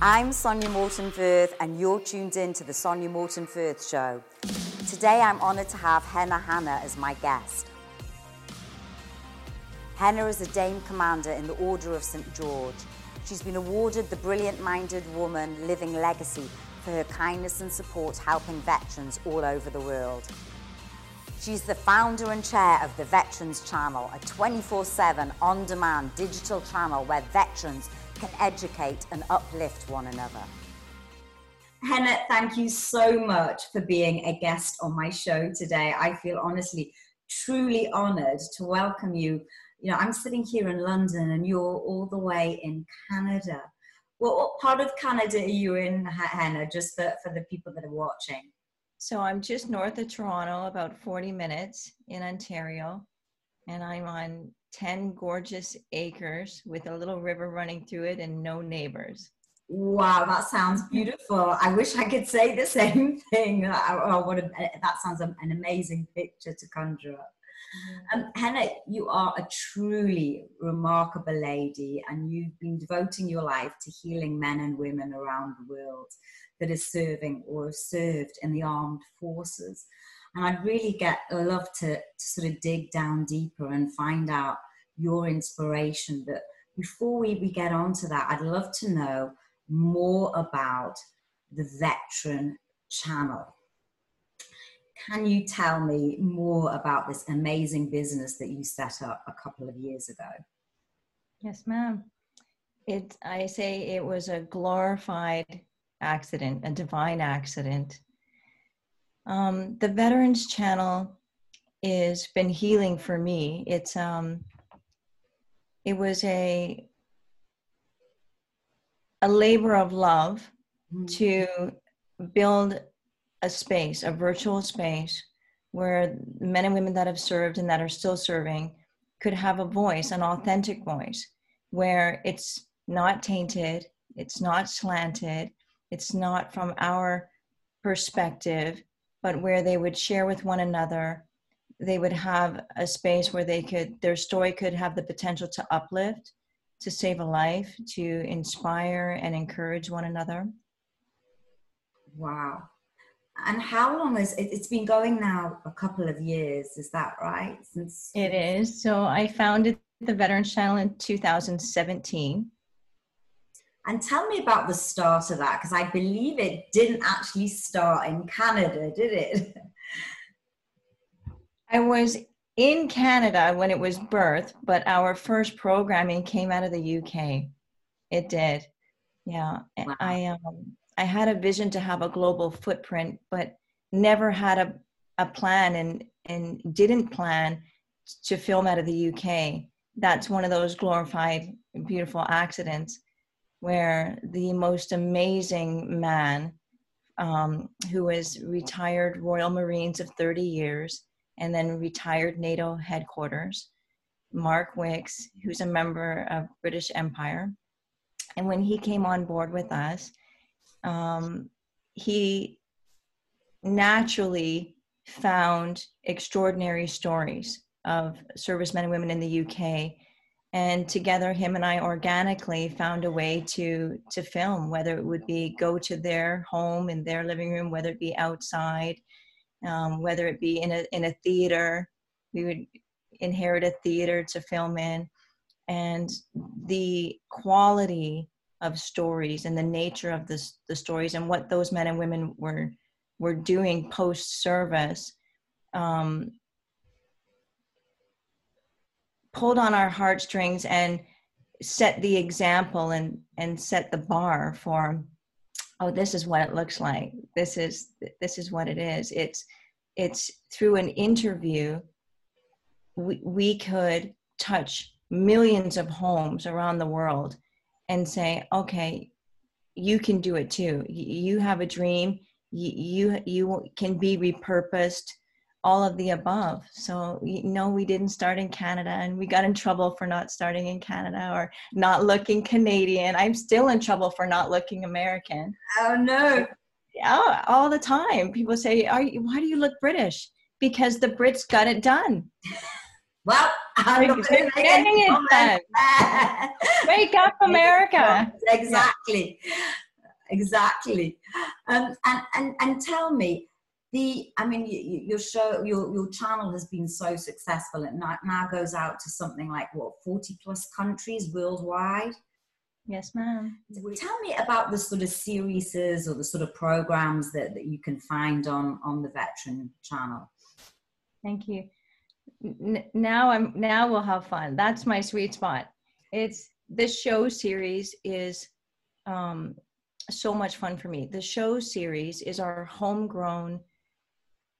I'm Sonya Morton Firth, and you're tuned in to the Sonya Morton Firth Show. Today, I'm honoured to have Henah Hannah as my guest. Henah is a Dame Commander in the Order of St George. She's been awarded the Brilliant Minded Woman Living Legacy for her kindness and support helping veterans all over the world. She's the founder and chair of the Veterans Channel, a 24 7 on demand digital channel where veterans can educate and uplift one another. Henah, thank you so much for being a guest on my show today. I feel honestly truly honored to welcome you. You know, I'm sitting here in London and you're all the way in Canada. Well, what part of Canada are you in, Hannah, just for, for the people that are watching? So I'm just north of Toronto, about 40 minutes in Ontario, and I'm on 10 gorgeous acres with a little river running through it and no neighbors. Wow, that sounds beautiful. I wish I could say the same thing. Oh, what a, that sounds an amazing picture to conjure up. Mm-hmm. Um, Henah, you are a truly remarkable lady, and you've been devoting your life to healing men and women around the world that is serving or have served in the armed forces. And I'd really get love to, to sort of dig down deeper and find out your inspiration. But before we, we get on to that, I'd love to know more about the veteran channel. Can you tell me more about this amazing business that you set up a couple of years ago? Yes, ma'am. It I say it was a glorified accident, a divine accident. Um, the Veterans Channel has been healing for me. It's um, it was a a labor of love mm-hmm. to build a space, a virtual space where men and women that have served and that are still serving could have a voice, an authentic voice, where it's not tainted, it's not slanted, it's not from our perspective, but where they would share with one another. They would have a space where they could, their story could have the potential to uplift, to save a life, to inspire and encourage one another. Wow. And how long is it? It's been going now a couple of years, is that right? Since it is. So I founded the Veterans Channel in 2017. And tell me about the start of that, because I believe it didn't actually start in Canada, did it? I was in Canada when it was birth, but our first programming came out of the UK. It did. Yeah. Wow. I um I had a vision to have a global footprint, but never had a, a plan and and didn't plan to film out of the UK. That's one of those glorified, beautiful accidents where the most amazing man um, who was retired Royal Marines of 30 years and then retired NATO headquarters, Mark Wicks, who's a member of British Empire. And when he came on board with us, um, he naturally found extraordinary stories of servicemen and women in the UK and together him and i organically found a way to to film whether it would be go to their home in their living room whether it be outside um, whether it be in a in a theater we would inherit a theater to film in. And the quality of stories and the nature of this the stories and what those men and women were were doing post service um, pulled on our heartstrings and set the example and and set the bar for oh this is what it looks like. This is this is what it is. It's it's through an interview we, we could touch millions of homes around the world and say okay you can do it too. You have a dream. You you, you can be repurposed all of the above. So, you know, we didn't start in Canada and we got in trouble for not starting in Canada or not looking Canadian. I'm still in trouble for not looking American. Oh, no. Yeah, all the time. People say, Are you, why do you look British? Because the Brits got it done. Well, I'm getting it done. Wake up, America. Exactly. exactly. Um, and, and, and tell me, the i mean your show your your channel has been so successful. And now goes out to something like what 40 plus countries worldwide? Yes ma'am. Tell me about the sort of series or the sort of programs that, that you can find on on the veteran channel. Thank you. N- now i'm now we'll have fun. That's my sweet spot. It's this show series is um so much fun for me. The show series is our homegrown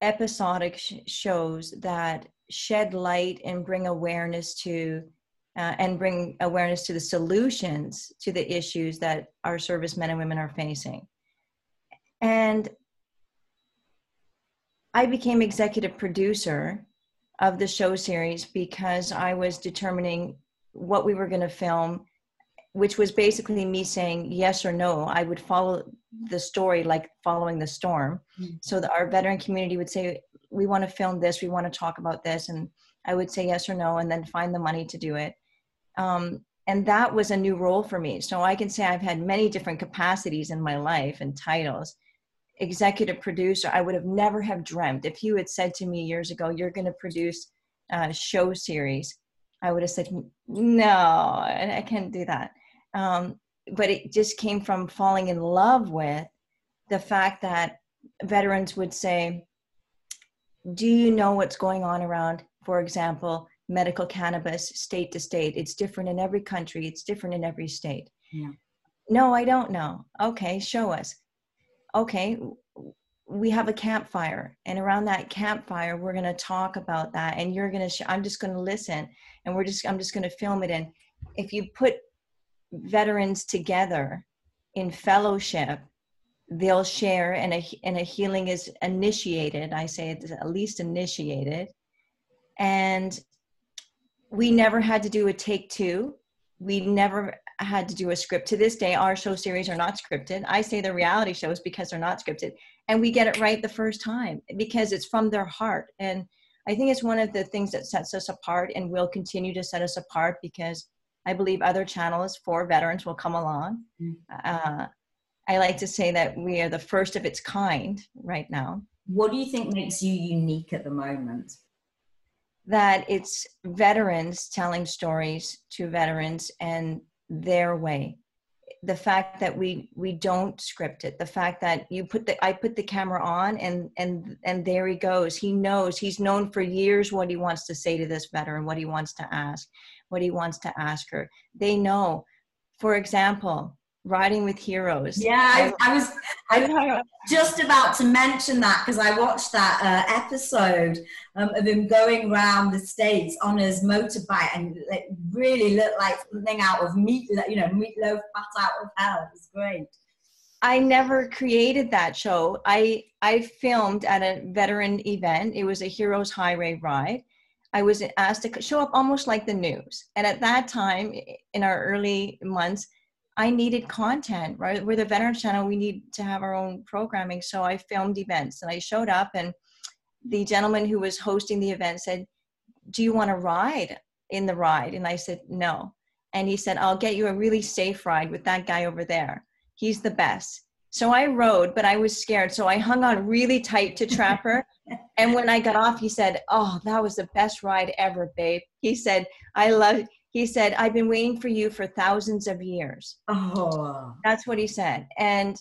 episodic sh- shows that shed light and bring awareness to uh, and bring awareness to the solutions to the issues that our servicemen and women are facing. And I became executive producer of the show series because I was determining what we were going to film which was basically me saying yes or no. I would follow the story like following the storm. Mm-hmm. So our veteran community would say, we want to film this, we want to talk about this. And I would say yes or no, and then find the money to do it. Um, and that was a new role for me. So I can say I've had many different capacities in my life and titles. Executive producer, I would have never have dreamt if you had said to me years ago, you're going to produce a show series. I would have said, no, I can't do that. Um, but it just came from falling in love with the fact that veterans would say, Do you know what's going on around, for example, medical cannabis state to state? It's different in every country, it's different in every state. Yeah. No, I don't know. Okay, show us. Okay, we have a campfire, and around that campfire, we're going to talk about that, and you're going to. Sh- I'm just going to listen, and we're just. I'm just going to film it. And if you put veterans together in fellowship they'll share and a, and a healing is initiated i say it's at least initiated and we never had to do a take two we never had to do a script to this day our show series are not scripted i say they're reality shows because they're not scripted and we get it right the first time because it's from their heart and i think it's one of the things that sets us apart and will continue to set us apart because I believe other channels for veterans will come along. Mm. Uh, I like to say that we are the first of its kind right now. What do you think makes you unique at the moment? That it's veterans telling stories to veterans and their way. The fact that we we don't script it, the fact that you put the I put the camera on and and and there he goes. He knows he's known for years what he wants to say to this veteran, what he wants to ask what he wants to ask her. They know. For example, riding with heroes. Yeah, I, I was I was just about to mention that because I watched that uh, episode um, of him going around the states on his motorbike and it really looked like something out of meat, you know, meatloaf bat out of hell. It was great. I never created that show. I I filmed at a veteran event. It was a Heroes Highway ride, I was asked to show up almost like the news. And at that time, in our early months, I needed content, right? We're the Veterans Channel, we need to have our own programming. So I filmed events and I showed up, and the gentleman who was hosting the event said, Do you want to ride in the ride? And I said, No. And he said, I'll get you a really safe ride with that guy over there. He's the best. So I rode, but I was scared. So I hung on really tight to Trapper. and when I got off, he said, Oh, that was the best ride ever, babe. He said, I love he said, I've been waiting for you for thousands of years. Oh. That's what he said. And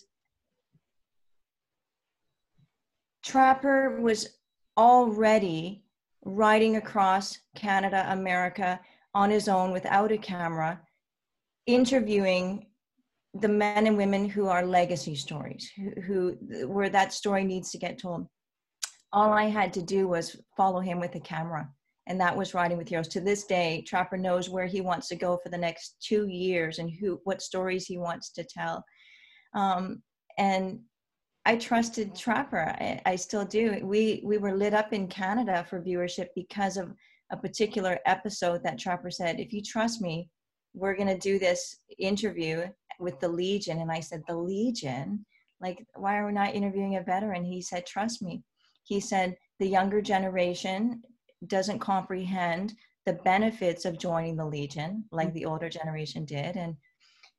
Trapper was already riding across Canada, America on his own without a camera, interviewing the men and women who are legacy stories, who, who where that story needs to get told. All I had to do was follow him with a camera, and that was riding with heroes. To this day, Trapper knows where he wants to go for the next two years and who what stories he wants to tell. Um, and I trusted Trapper. I, I still do. We we were lit up in Canada for viewership because of a particular episode that Trapper said, "If you trust me, we're going to do this interview with the Legion. And I said, The Legion? Like, why are we not interviewing a veteran? He said, Trust me. He said, The younger generation doesn't comprehend the benefits of joining the Legion like the older generation did. And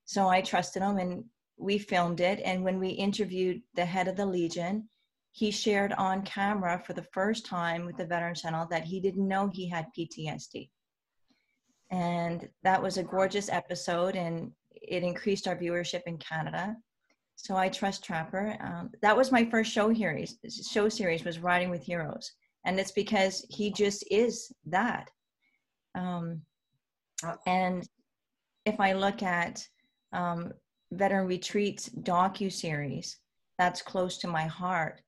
so I trusted him. And we filmed it. And when we interviewed the head of the Legion, he shared on camera for the first time with the Veteran Channel that he didn't know he had PTSD. And that was a gorgeous episode, and it increased our viewership in Canada. So I trust Trapper. Um, that was my first show series. Show series was Riding with Heroes, and it's because he just is that. Um, and if I look at um, veteran retreats docu series, that's close to my heart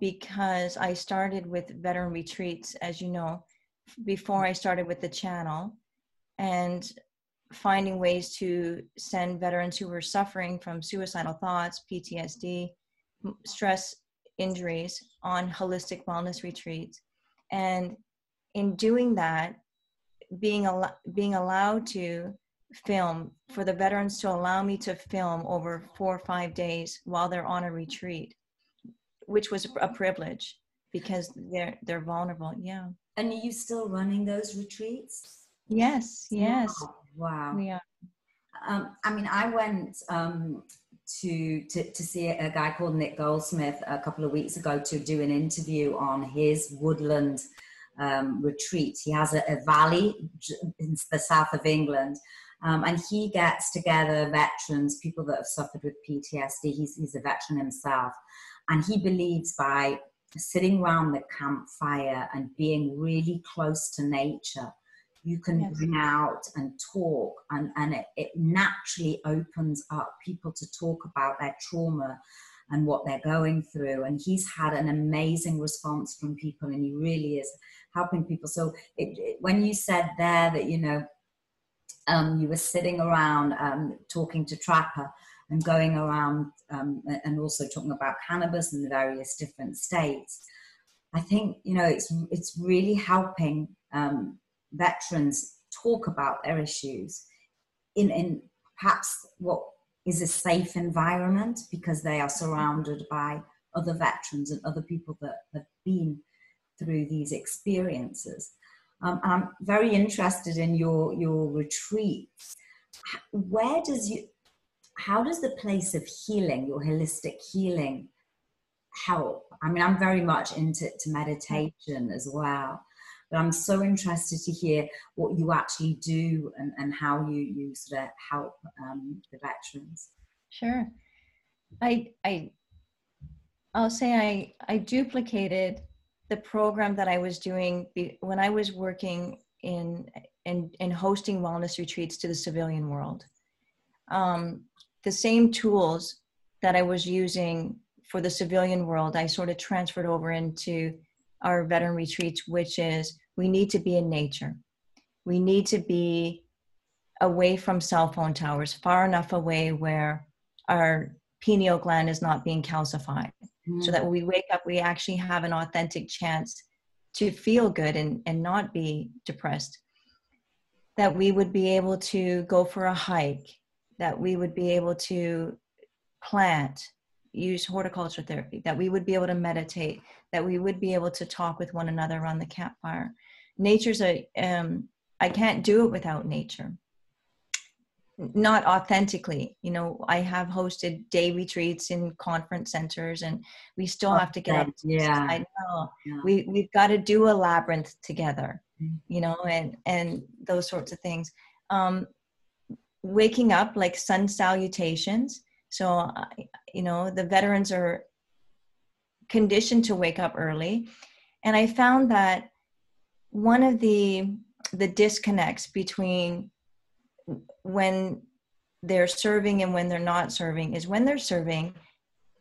because I started with veteran retreats, as you know, before I started with the channel, and finding ways to send veterans who were suffering from suicidal thoughts, PTSD, stress injuries on holistic wellness retreats. And in doing that, being, al- being allowed to film for the veterans to allow me to film over four or five days while they're on a retreat which was a privilege because they're they're vulnerable yeah. And are you still running those retreats? Yes yes. Wow, wow. yeah um, i mean i went um, to, to to see a guy called nick goldsmith a couple of weeks ago to do an interview on his woodland um, retreat he has a, a valley in the south of england um, and he gets together veterans, people that have suffered with PTSD. He's, he's a veteran himself. And he believes by sitting around the campfire and being really close to nature, you can yes. bring out and talk, and, and it, it naturally opens up people to talk about their trauma and what they're going through. And he's had an amazing response from people, and he really is helping people. So it, it, when you said there that, you know, um, you were sitting around um, talking to Trapper and going around um, and also talking about cannabis in the various different states. I think you know it's it's really helping um, veterans talk about their issues in in perhaps what is a safe environment because they are surrounded by other veterans and other people that have been through these experiences. Um, I'm very interested in your your retreats. Where does you, how does the place of healing, your holistic healing, help? I mean, I'm very much into to meditation as well, but I'm so interested to hear what you actually do and, and how you you sort of help um, the veterans. Sure, I I I'll say I I duplicated the program that I was doing when I was working in in, in hosting wellness retreats to the civilian world. Um, the same tools that I was using for the civilian world, I sort of transferred over into our veteran retreats, which is we need to be in nature. We need to be away from cell phone towers, far enough away where our pineal gland is not being calcified mm. so that when we wake up we actually have an authentic chance to feel good and, and not be depressed that we would be able to go for a hike that we would be able to plant use horticulture therapy that we would be able to meditate that we would be able to talk with one another around the campfire nature's a um, i can't do it without nature. Not authentically. You know i have hosted day retreats in conference centers and we still have to get up. Yeah. I know. Yeah. we we've got to do a labyrinth together mm-hmm. you know and and those sorts of things. Um waking up like sun salutations. So you know the veterans are conditioned to wake up early. And i found that one of the the disconnects between when they're serving and when they're not serving is when they're serving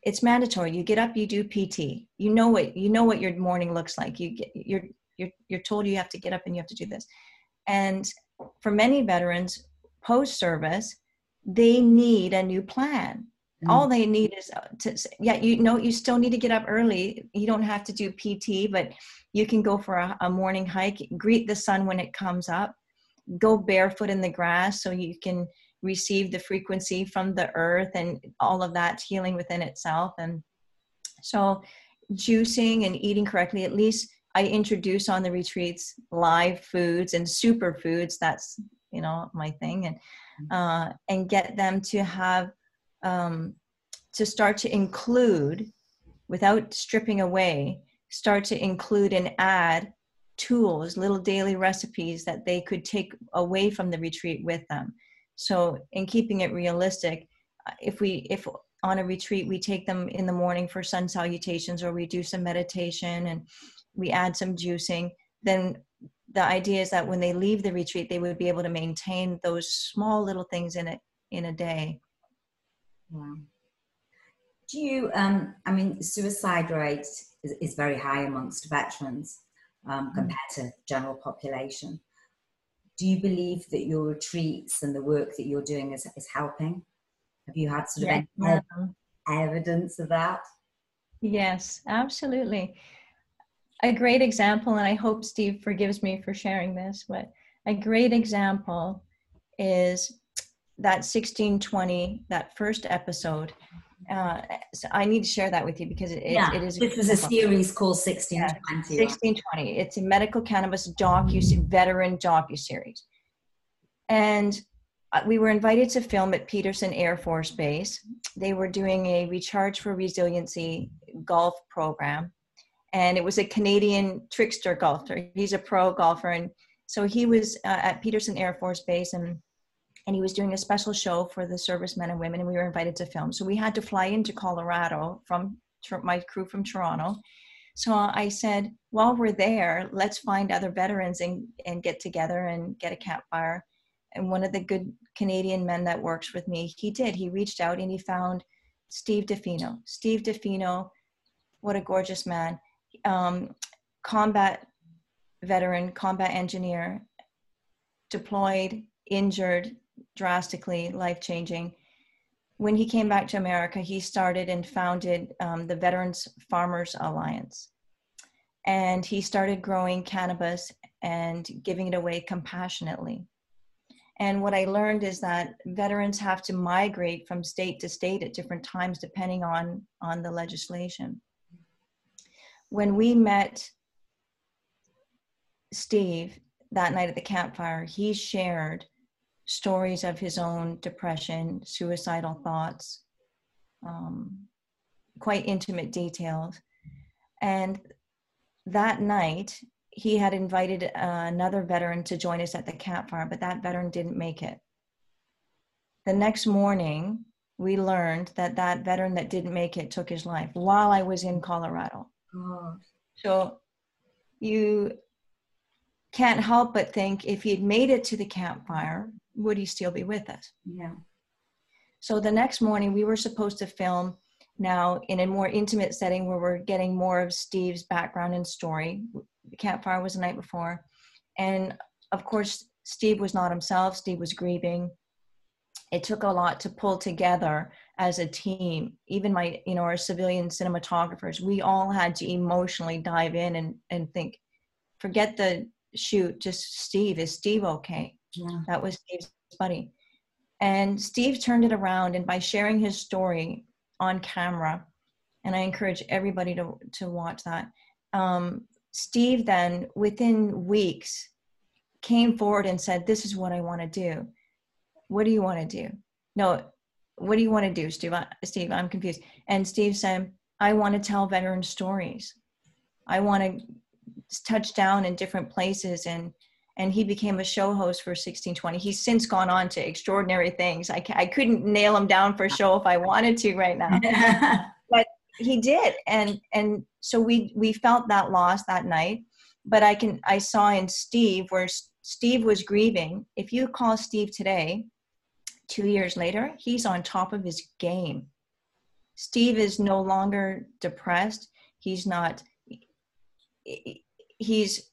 it's mandatory. You get up you do pt you know what you know what your morning looks like. You get you're you're you're told you have to get up and you have to do this. And for many veterans post service they need a new plan. All they need is uh, to yeah you know you still need to get up early. You don't have to do pt but you can go for a, a morning hike greet the sun when it comes up go barefoot in the grass so you can receive the frequency from the earth and all of that healing within itself. And so juicing and eating correctly at least i introduce on the retreats live foods and superfoods. That's you know my thing. And uh, and get them to have um, to start to include, without stripping away, start to include and add tools, little daily recipes that they could take away from the retreat with them. So, in keeping it realistic, uh, if we if on a retreat we take them in the morning for sun salutations or we do some meditation and we add some juicing, then the idea is that when they leave the retreat, they would be able to maintain those small little things in it in a day. Wow. Do you? Um, I mean, suicide rate is, is very high amongst veterans um, mm. compared to general population. Do you believe that your retreats and the work that you're doing is, is helping? Have you had sort of yeah. evidence of that? Yes, absolutely. A great example, and I hope Steve forgives me for sharing this, but a great example is that 1620, that first episode uh, so I need to share that with you because it, yeah, it is. This was a series called 1620. Yeah, 1620. It's a medical cannabis docu veteran docu series, and uh, we were invited to film at Peterson Air Force Base. They were doing a Recharge for Resiliency golf program, and it was a Canadian trickster golfer. He's a pro golfer, and so he was uh, at Peterson Air Force Base and and he was doing a special show for the servicemen and women and we were invited to film. So we had to fly into colorado from my crew from toronto. So i said while we're there let's find other veterans and, and get together and get a campfire. And one of the good canadian men that works with me he did. He reached out and he found steve defino. Steve defino what a gorgeous man. Um, combat veteran combat engineer deployed injured drastically life changing. When he came back to America, he started and founded um, the Veterans Farmers Alliance. And he started growing cannabis and giving it away compassionately. And what I learned is that veterans have to migrate from state to state at different times depending on, on the legislation. When we met Steve that night at the campfire, he shared stories of his own depression, suicidal thoughts, um, quite intimate details. And that night, he had invited uh, another veteran to join us at the campfire, but that veteran didn't make it. The next morning, we learned that that veteran that didn't make it took his life while I was in Colorado. Oh. So you can't help but think if he'd made it to the campfire, would he still be with us? Yeah. So the next morning, we were supposed to film now in a more intimate setting where we're getting more of Steve's background and story. The campfire was the night before. And of course, Steve was not himself, Steve was grieving. It took a lot to pull together as a team. Even my, you know, our civilian cinematographers, we all had to emotionally dive in and, and think, forget the shoot, just Steve, is Steve okay? Yeah. That was Steve's buddy. And Steve turned it around, and by sharing his story on camera, and I encourage everybody to, to watch that, um, Steve then, within weeks, came forward and said, This is what I want to do. What do you want to do? No, what do you want to do, Steve? Steve, I'm confused. And Steve said, I want to tell veteran stories. I want to touch down in different places and and he became a show host for 1620. He's since gone on to extraordinary things. I, I couldn't nail him down for a show if I wanted to right now, but he did. And, and so we, we felt that loss that night, but I can, I saw in Steve where Steve was grieving. If you call Steve today, two years later, he's on top of his game. Steve is no longer depressed. He's not, he's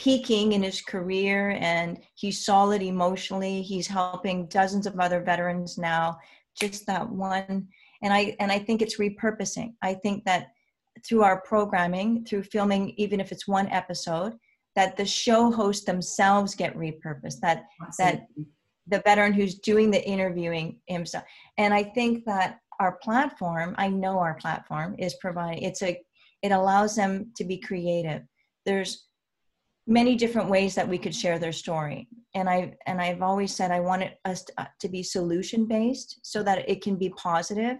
peaking in his career and he's solid emotionally. He's helping dozens of other veterans now. Just that one and i and i think it's repurposing. I think that through our programming through filming even if it's one episode that the show hosts themselves get repurposed that that the veteran who's doing the interviewing himself. And i think that our platform i know our platform is providing it's a it allows them to be creative. There's many different ways that we could share their story. And i and i've always said i wanted us to, uh, to be solution based so that it can be positive.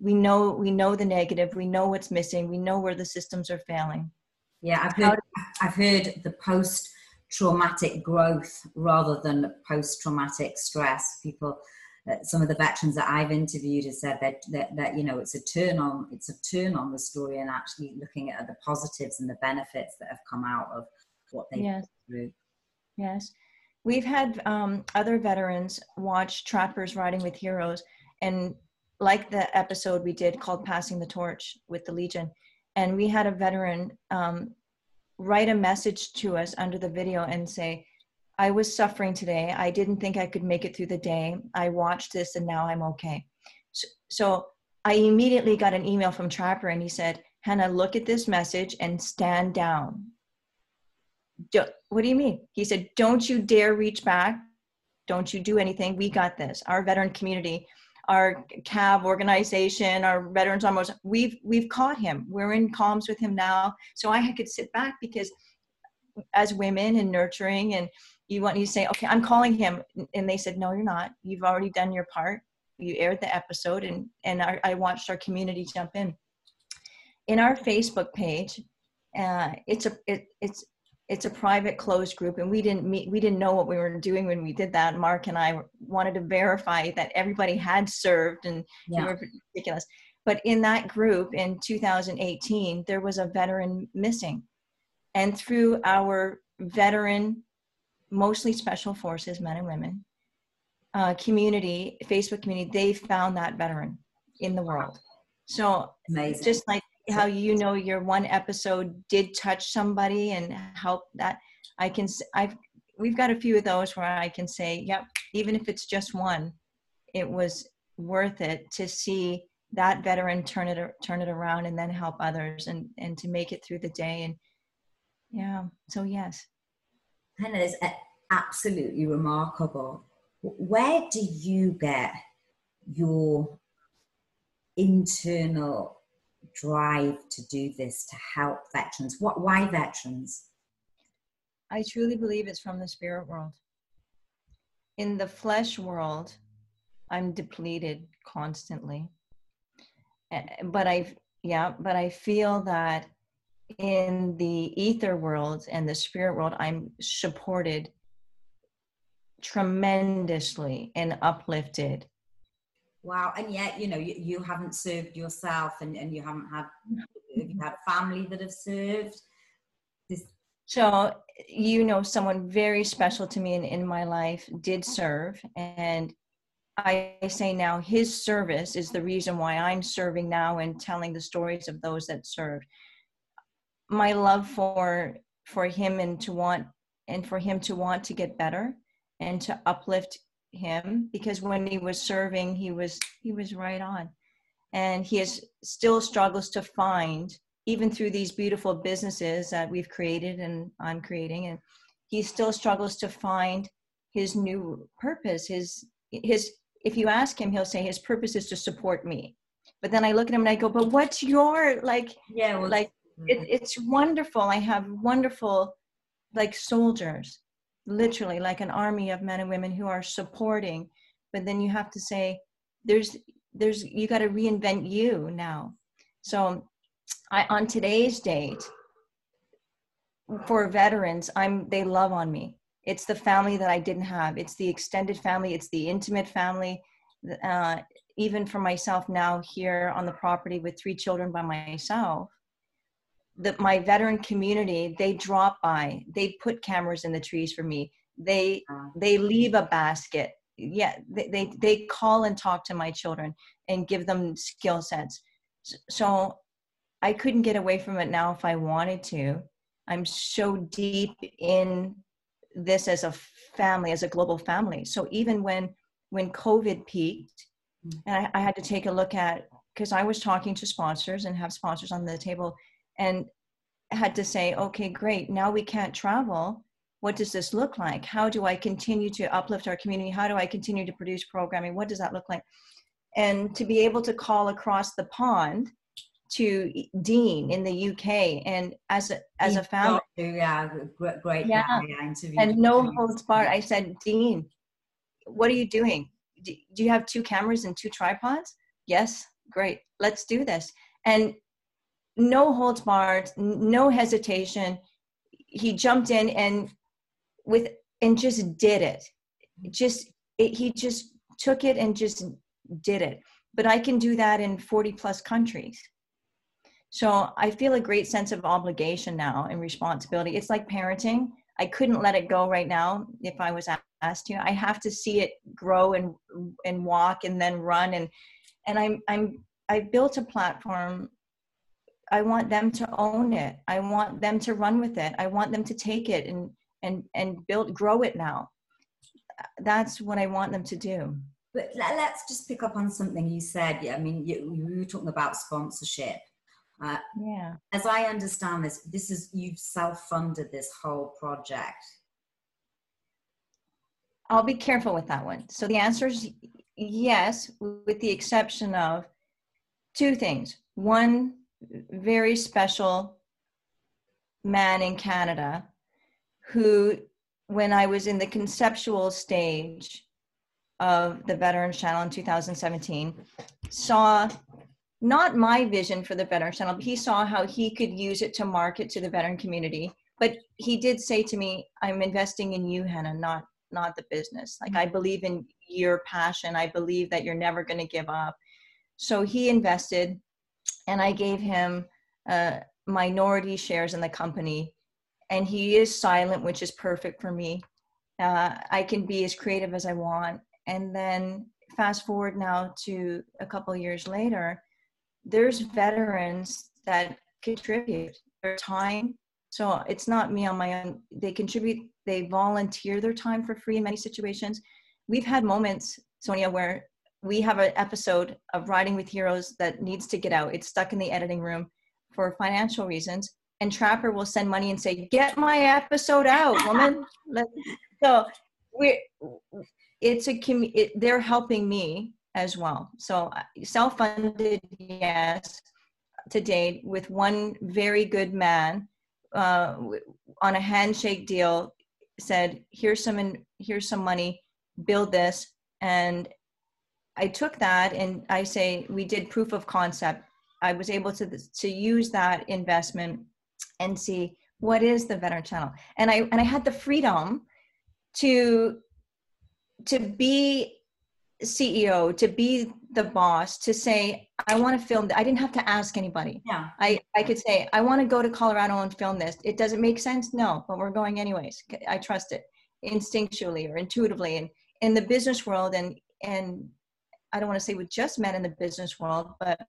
We know we know the negative. We know what's missing. We know where the systems are failing. Yeah i've heard i've heard the post traumatic growth rather than post traumatic stress. People uh, some of the veterans that I've interviewed have said that, that, that you know it's a turn on it's a turn on the story and actually looking at the positives and the benefits that have come out of what they've yes. Yes, we've had um, other veterans watch Trappers Riding with Heroes, and like the episode we did called "Passing the Torch" with the Legion, and we had a veteran um, write a message to us under the video and say I was suffering today. I didn't think I could make it through the day. I watched this and now I'm okay. So, so I immediately got an email from Trapper and he said, Hannah, look at this message and stand down. What do you mean? He said, Don't you dare reach back. Don't you do anything. We got this. Our veteran community, our CAV organization, our veterans almost, we've we've caught him. We're in comms with him now. So I could sit back because as women and nurturing and you want you say okay i'm calling him and they said no you're not you've already done your part you aired the episode and and our, i watched our community jump in in our facebook page uh, it's a it, it's it's a private closed group and we didn't meet we didn't know what we were doing when we did that mark and i wanted to verify that everybody had served and yeah. we were ridiculous but in that group in 2018 there was a veteran missing and through our veteran mostly special forces, men and women, uh, community, Facebook community, they found that veteran in the world. So Amazing. just like how you know your one episode did touch somebody and help that, I can, I've, we've got a few of those where I can say, yep, even if it's just one, it was worth it to see that veteran turn it turn it around and then help others and and to make it through the day and yeah so yes Hannah is absolutely remarkable. Where do you get your internal drive to do this to help veterans? What? Why veterans? I truly believe it's from the spirit world. In the flesh world, I'm depleted constantly. But I, yeah, but I feel that in the ether world and the spirit world, I'm supported tremendously and uplifted. Wow. And yet, you know, you, you haven't served yourself and, and you haven't had, you had family that have served. This- so, you know, someone very special to me in, in my life did serve. And I say now his service is the reason why I'm serving now and telling the stories of those that served my love for for him and to want and for him to want to get better and to uplift him because when he was serving he was he was right on. And he has still struggles to find even through these beautiful businesses that we've created and I'm creating and he still struggles to find his new purpose his his if you ask him he'll say his purpose is to support me. But then I look at him and I go but what's your like yeah well, like it, mm-hmm. it's wonderful. I have wonderful like soldiers literally like an army of men and women who are supporting but then you have to say there's there's you got to reinvent you now. So i on today's date for veterans i'm they love on me. It's the family that i didn't have. It's the extended family. It's the intimate family. Uh, even for myself now here on the property with three children by myself that my veteran community they drop by they put cameras in the trees for me. They they leave a basket. Yeah they, they they call and talk to my children and give them skill sets. So i couldn't get away from it now if i wanted to. I'm so deep in this as a family as a global family. So even when when covid peaked mm. and i, I had to take a look at because i was talking to sponsors and have sponsors on the table and had to say, okay, great, now we can't travel. What does this look like? How do I continue to uplift our community? How do I continue to produce programming? What does that look like? And to be able to call across the pond to Dean in the UK, and as a as a founder, yeah, great, great yeah, and no holds barred. I said, Dean, what are you doing? Do, do you have two cameras and two tripods? Yes, great. Let's do this. And no holds barred, no hesitation. He jumped in and with and just did it. Just it, he just took it and just did it. But I can do that in 40 plus countries. So I feel a great sense of obligation now and responsibility. It's like parenting. I couldn't let it go right now if I was asked to. I have to see it grow and and walk and then run and and I'm I'm I built a platform. I want them to own it. I want them to run with it. I want them to take it and and and build grow it now. That's what I want them to do. But let's just pick up on something you said. Yeah, I mean, you, you were talking about sponsorship. Uh, yeah. As I understand this, this is you've self-funded this whole project. I'll be careful with that one. So the answer is yes, with the exception of two things. One very special man in Canada who, when I was in the conceptual stage of the Veterans Channel in 2017, saw not my vision for the Veterans Channel, but he saw how he could use it to market to the veteran community. But he did say to me, I'm investing in you, Hannah, not not the business. Like I believe in your passion. I believe that you're never going to give up. So he invested, and I gave him uh, minority shares in the company. And he is silent, which is perfect for me. Uh, I can be as creative as I want. And then fast forward now to a couple years later, there's veterans that contribute their time. So it's not me on my own. They contribute, they volunteer their time for free in many situations. We've had moments, Sonya, where we have an episode of Riding with Heroes that needs to get out. It's stuck in the editing room for financial reasons. And Trapper will send money and say, "Get my episode out, woman." so we, it's a it, they're helping me as well. So uh, self-funded, yes, to date with one very good man uh, on a handshake deal said, "Here's some in, here's some money, build this," and I took that and I say we did proof of concept. I was able to to use that investment and see what is the veteran channel, and I and I had the freedom to to be CEO, to be the boss, to say I want to film. I didn't have to ask anybody. Yeah. I I could say I want to go to Colorado and film this. It doesn't make sense, no, but we're going anyways. I trust it instinctually or intuitively, and in the business world and and I don't want to say with just men in the business world, but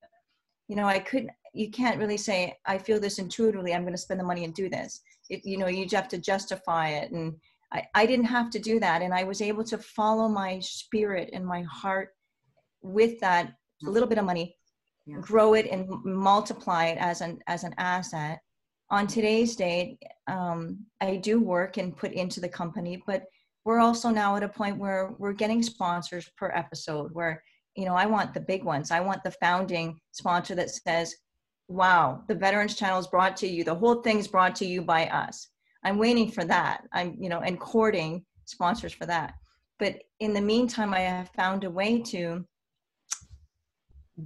you know, I couldn't, you can't really say, I feel this intuitively, I'm going to spend the money and do this. It, you know, you have to justify it. And I, I didn't have to do that. And I was able to follow my spirit and my heart with that little bit of money, yeah. grow it and multiply it as an, as an asset. On today's date, um, I do work and put into the company, but we're also now at a point where we're getting sponsors per episode where you know, I want the big ones. I want the founding sponsor that says, wow, the Veterans Channel is brought to you. The whole thing is brought to you by us. I'm waiting for that. I'm, you know, and courting sponsors for that. But in the meantime, I have found a way to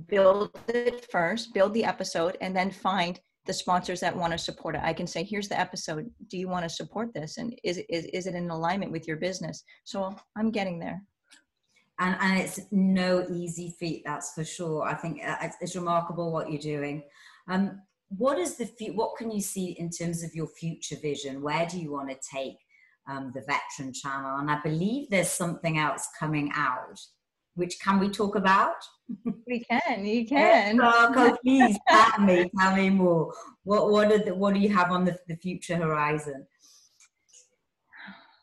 build it first, build the episode, and then find the sponsors that want to support it. I can say, here's the episode. Do you want to support this? And is, is, is it in alignment with your business? So I'm getting there and and it's no easy feat that's for sure. I think uh, it's, it's remarkable what you're doing. Um, what is the what can you see in terms of your future vision? Where do you want to take um, the veteran channel? And i believe there's something else coming out which can we talk about? We can you can. Oh, please tell me tell me more. What what are the, what do you have on the, the future horizon?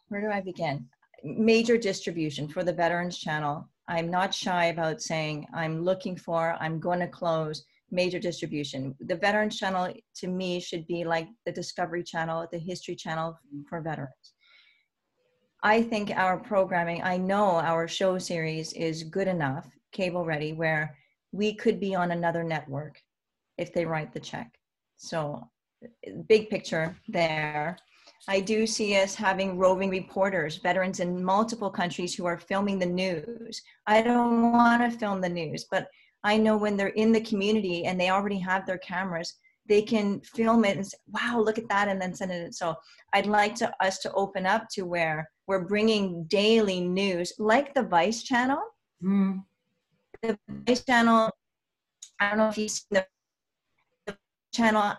Where do i begin major distribution for the Veterans Channel. I'm not shy about saying I'm looking for, I'm going to close major distribution. The Veterans Channel to me should be like the Discovery Channel, the History Channel for veterans. I think our programming, I know our show series is good enough, cable ready, where we could be on another network. if they write the check. So, big picture there. I do see us having roving reporters, veterans in multiple countries who are filming the news. I don't want to film the news, but I know when they're in the community and they already have their cameras, they can film it and say, wow, look at that, and then send it. So I'd like to us to open up to where we're bringing daily news, like the Vice channel. Mm. The Vice channel, I don't know if you've seen the, the channel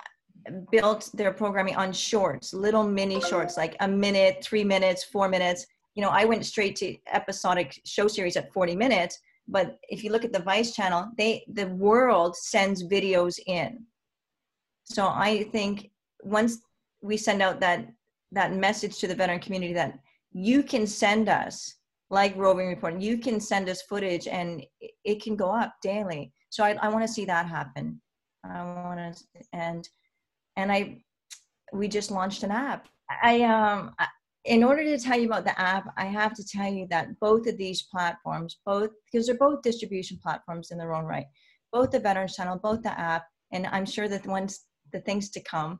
built their programming on shorts, little mini shorts, like a minute, three minutes, four minutes. You know, I went straight to episodic show series at 40 minutes. But if you look at the Vice channel, they the world sends videos in. So I think once we send out that that message to the veteran community that you can send us like roving report you can send us footage and it can go up daily so i, I want to see that happen i want to and and i we just launched an app. I um in order to tell you about the app i have to tell you that both of these platforms both because they're both distribution platforms in their own right both the veterans channel both the app and i'm sure that once the things to come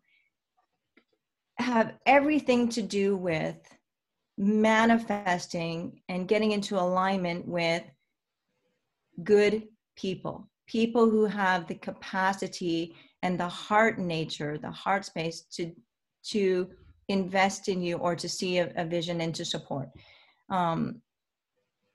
have everything to do with manifesting and getting into alignment with good people, people who have the capacity and the heart nature, the heart space to to invest in you or to see a, a vision and to support. Um,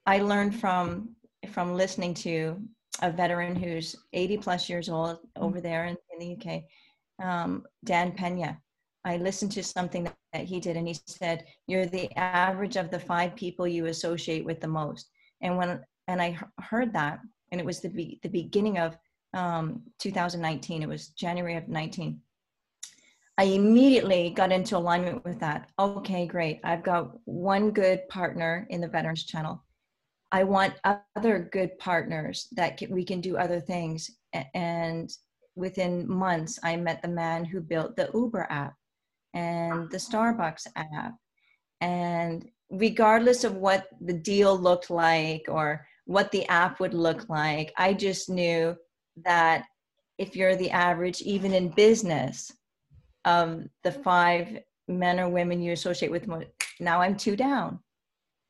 I learned from from listening to a veteran who's 80 plus years old over there in, in the UK, um, Dan Pena, I listened to something that, that he did, and he said, "You're the average of the five people you associate with the most." And when and I heard that, and it was the be, the beginning of um, 2019. It was January of 19. I immediately got into alignment with that. Okay, great. I've got one good partner in the Veterans Channel. I want other good partners that can, we can do other things. And within months, I met the man who built the Uber app and the Starbucks app. And regardless of what the deal looked like or what the app would look like, I just knew that if you're the average, even in business, of the five men or women you associate with, now I'm two down.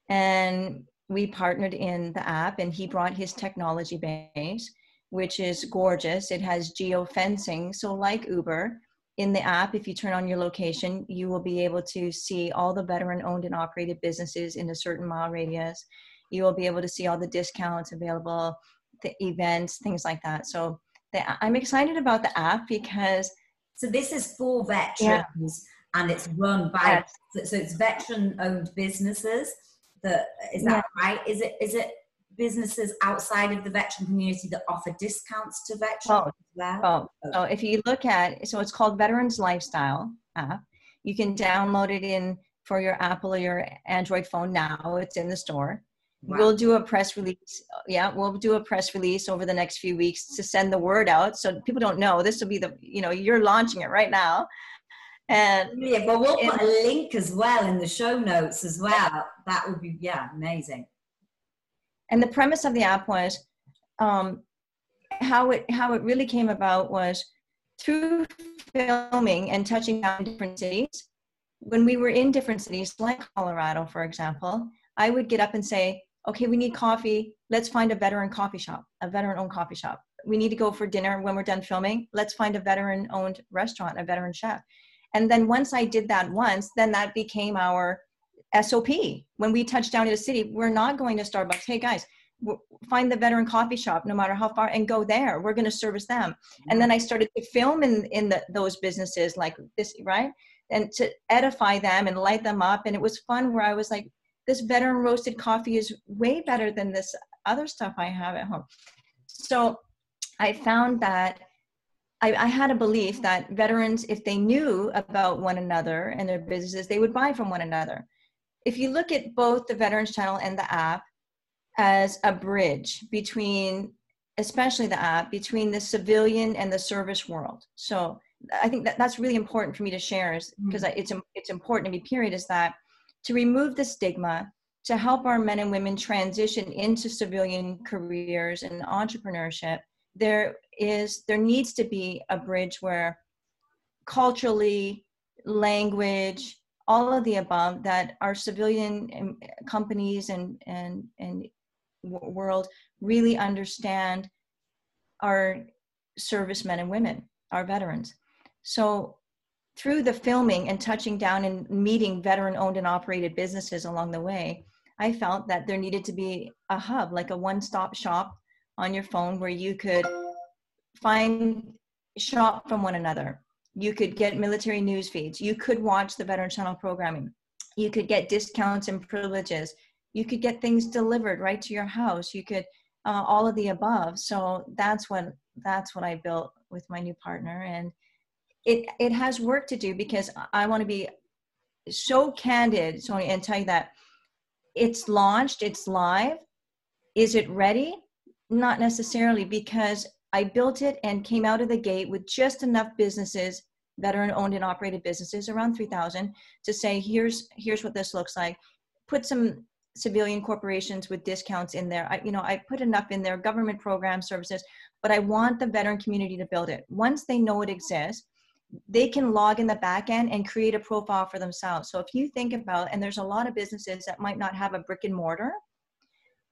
And we partnered in the app, and he brought his technology base, which is gorgeous. It has geo fencing. So, like Uber, in the app, if you turn on your location, you will be able to see all the veteran owned and operated businesses in a certain mile radius. You will be able to see all the discounts available, the events, things like that. So the, I'm excited about the app because. So this is for veterans yeah. and it's run by, yes. so it's veteran owned businesses. That is that yeah. right? Is it is it businesses outside of the veteran community that offer discounts to veterans oh, well? Oh, oh. So if you look at, so it's called Veterans Lifestyle app. You can download it in for your Apple or your Android phone now. It's in the store. Wow. We'll do a press release. Yeah, we'll do a press release over the next few weeks to send the word out so people don't know. This will be the, you know, you're launching it right now. And yeah, but we'll put a link as well in the show notes as well. That would be, yeah, amazing and the premise of the app was um, how it how it really came about was through filming and touching down different cities when we were in different cities like colorado for example i would get up and say okay we need coffee let's find a veteran coffee shop a veteran owned coffee shop we need to go for dinner when we're done filming let's find a veteran owned restaurant a veteran chef and then once i did that once then that became our SOP. When we touch down in a city, we're not going to Starbucks. Hey guys, find the veteran coffee shop, no matter how far, and go there. We're going to service them. And then I started to film in in the, those businesses like this, right? And to edify them and light them up. And it was fun. Where I was like, this veteran roasted coffee is way better than this other stuff I have at home. So I found that I, I, had a belief that veterans, if they knew about one another and their businesses, they would buy from one another if you look at both the Veterans Channel and the app as a bridge between, especially the app, between the civilian and the service world. So I think that that's really important for me to share is because mm-hmm. it's it's important to me. Period is that to remove the stigma, to help our men and women transition into civilian careers and entrepreneurship. There is there needs to be a bridge where culturally, language, all of the above, that our civilian um, companies and and and world really understand our servicemen and women, our veterans. So through the filming and touching down and meeting veteran owned and operated businesses along the way, I felt that there needed to be a hub, like a one stop shop on your phone where you could find shop from one another. You could get military news feeds. You could watch the Veteran Channel programming. You could get discounts and privileges. You could get things delivered right to your house. You could uh, all of the above. So that's what that's what I built with my new partner, and it it has work to do because I want to be so candid, Sonya, and tell you that it's launched, it's live. Is it ready? Not necessarily, because I built it and came out of the gate with just enough businesses, veteran owned and operated businesses, around 3,000, to say, here's here's what this looks like. Put some civilian corporations with discounts in there. I, you know, I put enough in there, government program services, but I want the veteran community to build it. Once they know it exists, they can log in the back end and create a profile for themselves. So if you think about, and there's a lot of businesses that might not have a brick and mortar,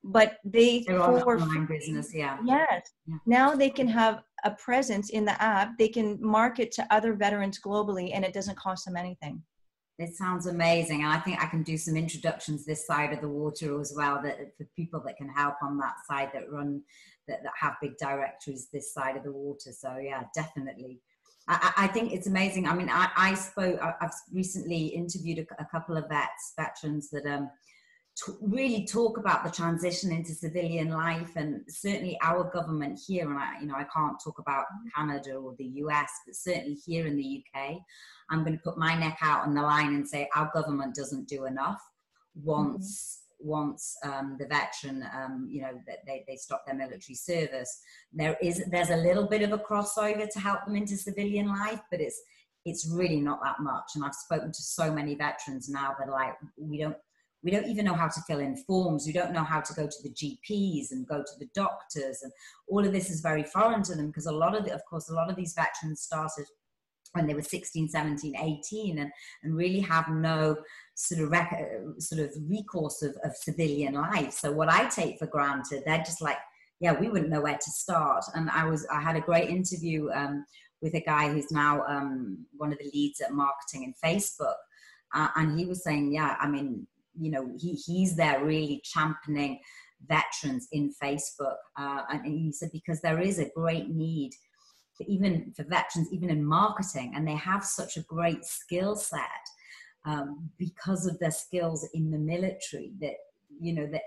but they for online business, yeah. Yes. Yeah. Now they can have a presence in the app. They can market to other veterans globally, and it doesn't cost them anything. It sounds amazing, and I think I can do some introductions this side of the water as well. That for people that can help on that side that run that, that have big directories this side of the water. So yeah, definitely. I, I think it's amazing. I mean, I, I spoke. I've recently interviewed a, a couple of vets, veterans that um t- really talk about the transition into civilian life, and certainly our government here. And I, you know, I can't talk about Canada or the US, but certainly here in the UK, I'm going to put my neck out on the line and say our government doesn't do enough. Once. Once um, the veteran, um, you know, that they, they stop their military service. There is there's a little bit of a crossover to help them into civilian life, but it's it's really not that much. And I've spoken to so many veterans now that like, we don't we don't even know how to fill in forms. We don't know how to go to the GPs and go to the doctors, and all of this is very foreign to them because a lot of, the, of course, a lot of these veterans started when they were 16 17 18 and, and really have no sort of rec- sort of recourse of, of civilian life. So what i take for granted they're just like yeah we wouldn't know where to start. And i was i had a great interview um, with a guy who's now um, one of the leads at marketing and facebook. Uh, and he was saying yeah i mean you know he, he's there really championing veterans in facebook. Uh, and he said because there is a great need even for veterans, even in marketing, and they have such a great skill set um, because of their skills in the military that you know that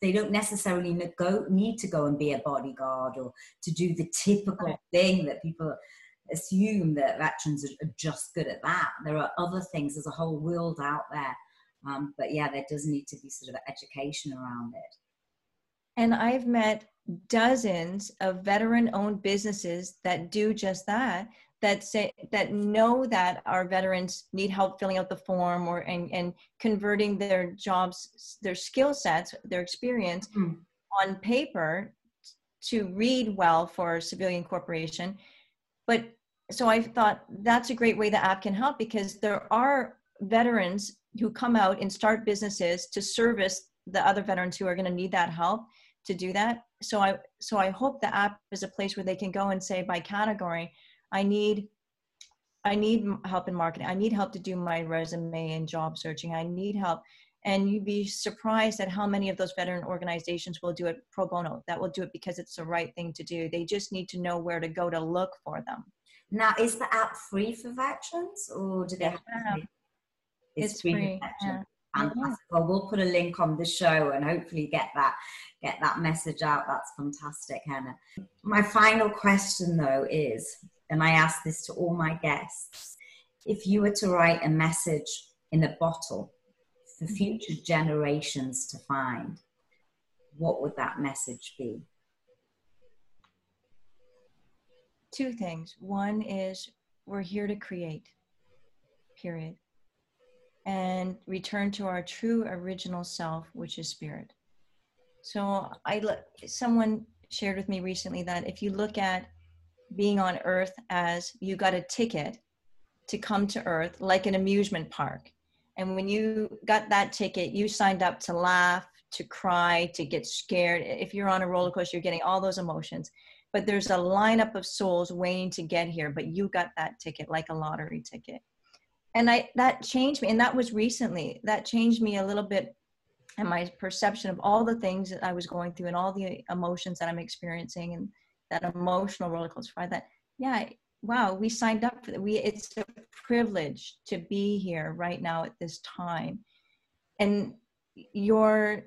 they don't necessarily go need to go and be a bodyguard or to do the typical thing that people assume that veterans are just good at that. There are other things. There's a whole world out there. Um, but yeah, there does need to be sort of education around it. And I've met dozens of veteran owned businesses that do just that that say that know that our veterans need help filling out the form or and, and converting their jobs their skill sets their experience mm. on paper to read well for a civilian corporation but so i thought that's a great way the app can help because there are veterans who come out and start businesses to service the other veterans who are going to need that help to do that so i so i hope the app is a place where they can go and say by category i need i need help in marketing i need help to do my resume and job searching i need help and you'd be surprised at how many of those veteran organizations will do it pro bono that will do it because it's the right thing to do they just need to know where to go to look for them now is the app free for veterans or do they have to it's, it's free, free yeah. Fantastic. Well, we'll put a link on the show and hopefully get that get that message out. That's fantastic, Hannah. My final question though is, and I ask this to all my guests, if you were to write a message in a bottle for mm-hmm. future generations to find, what would that message be? Two things. One is we're here to create, period and return to our true original self, which is spirit. So I someone shared with me recently that if you look at being on earth as you got a ticket to come to earth like an amusement park. And when you got that ticket you signed up to laugh to cry to get scared. If you're on a roller coaster you're getting all those emotions. But there's a lineup of souls waiting to get here but you got that ticket like a lottery ticket. And i that changed me and that was recently. That changed me a little bit and my perception of all the things that i was going through and all the emotions that i'm experiencing and that emotional roller coaster ride that yeah wow we signed up for that. We it's a privilege to be here right now at this time. And your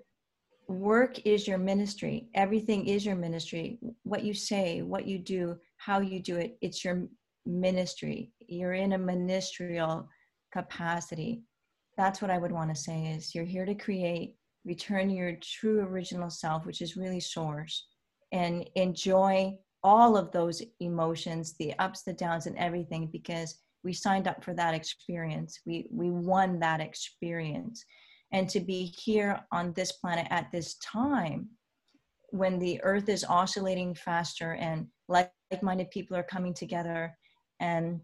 work is your ministry. Everything is your ministry. What you say what you do how you do it it's your ministry. You're in a ministerial capacity. That's what i would want to say is you're here to create return your true original self which is really source and enjoy all of those emotions the ups the downs and everything because we signed up for that experience. We we won that experience. And to be here on this planet at this time when the earth is oscillating faster and like-minded people are coming together and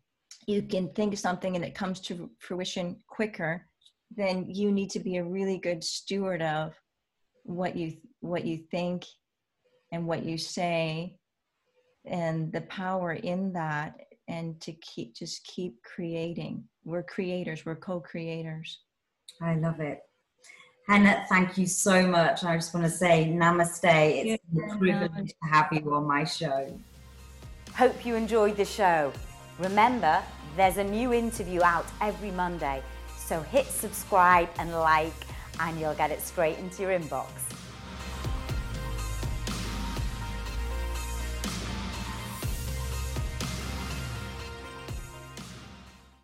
you can think something and it comes to fruition quicker then you need to be a really good steward of what you what you think and what you say and the power in that and to keep just keep creating we're creators we're co-creators i love it Hannah, thank you so much. I just want to say namaste. It's yeah. a privilege to have you on my show. Hope you enjoyed the show. Remember, there's a new interview out every Monday. So hit subscribe and like, and you'll get it straight into your inbox.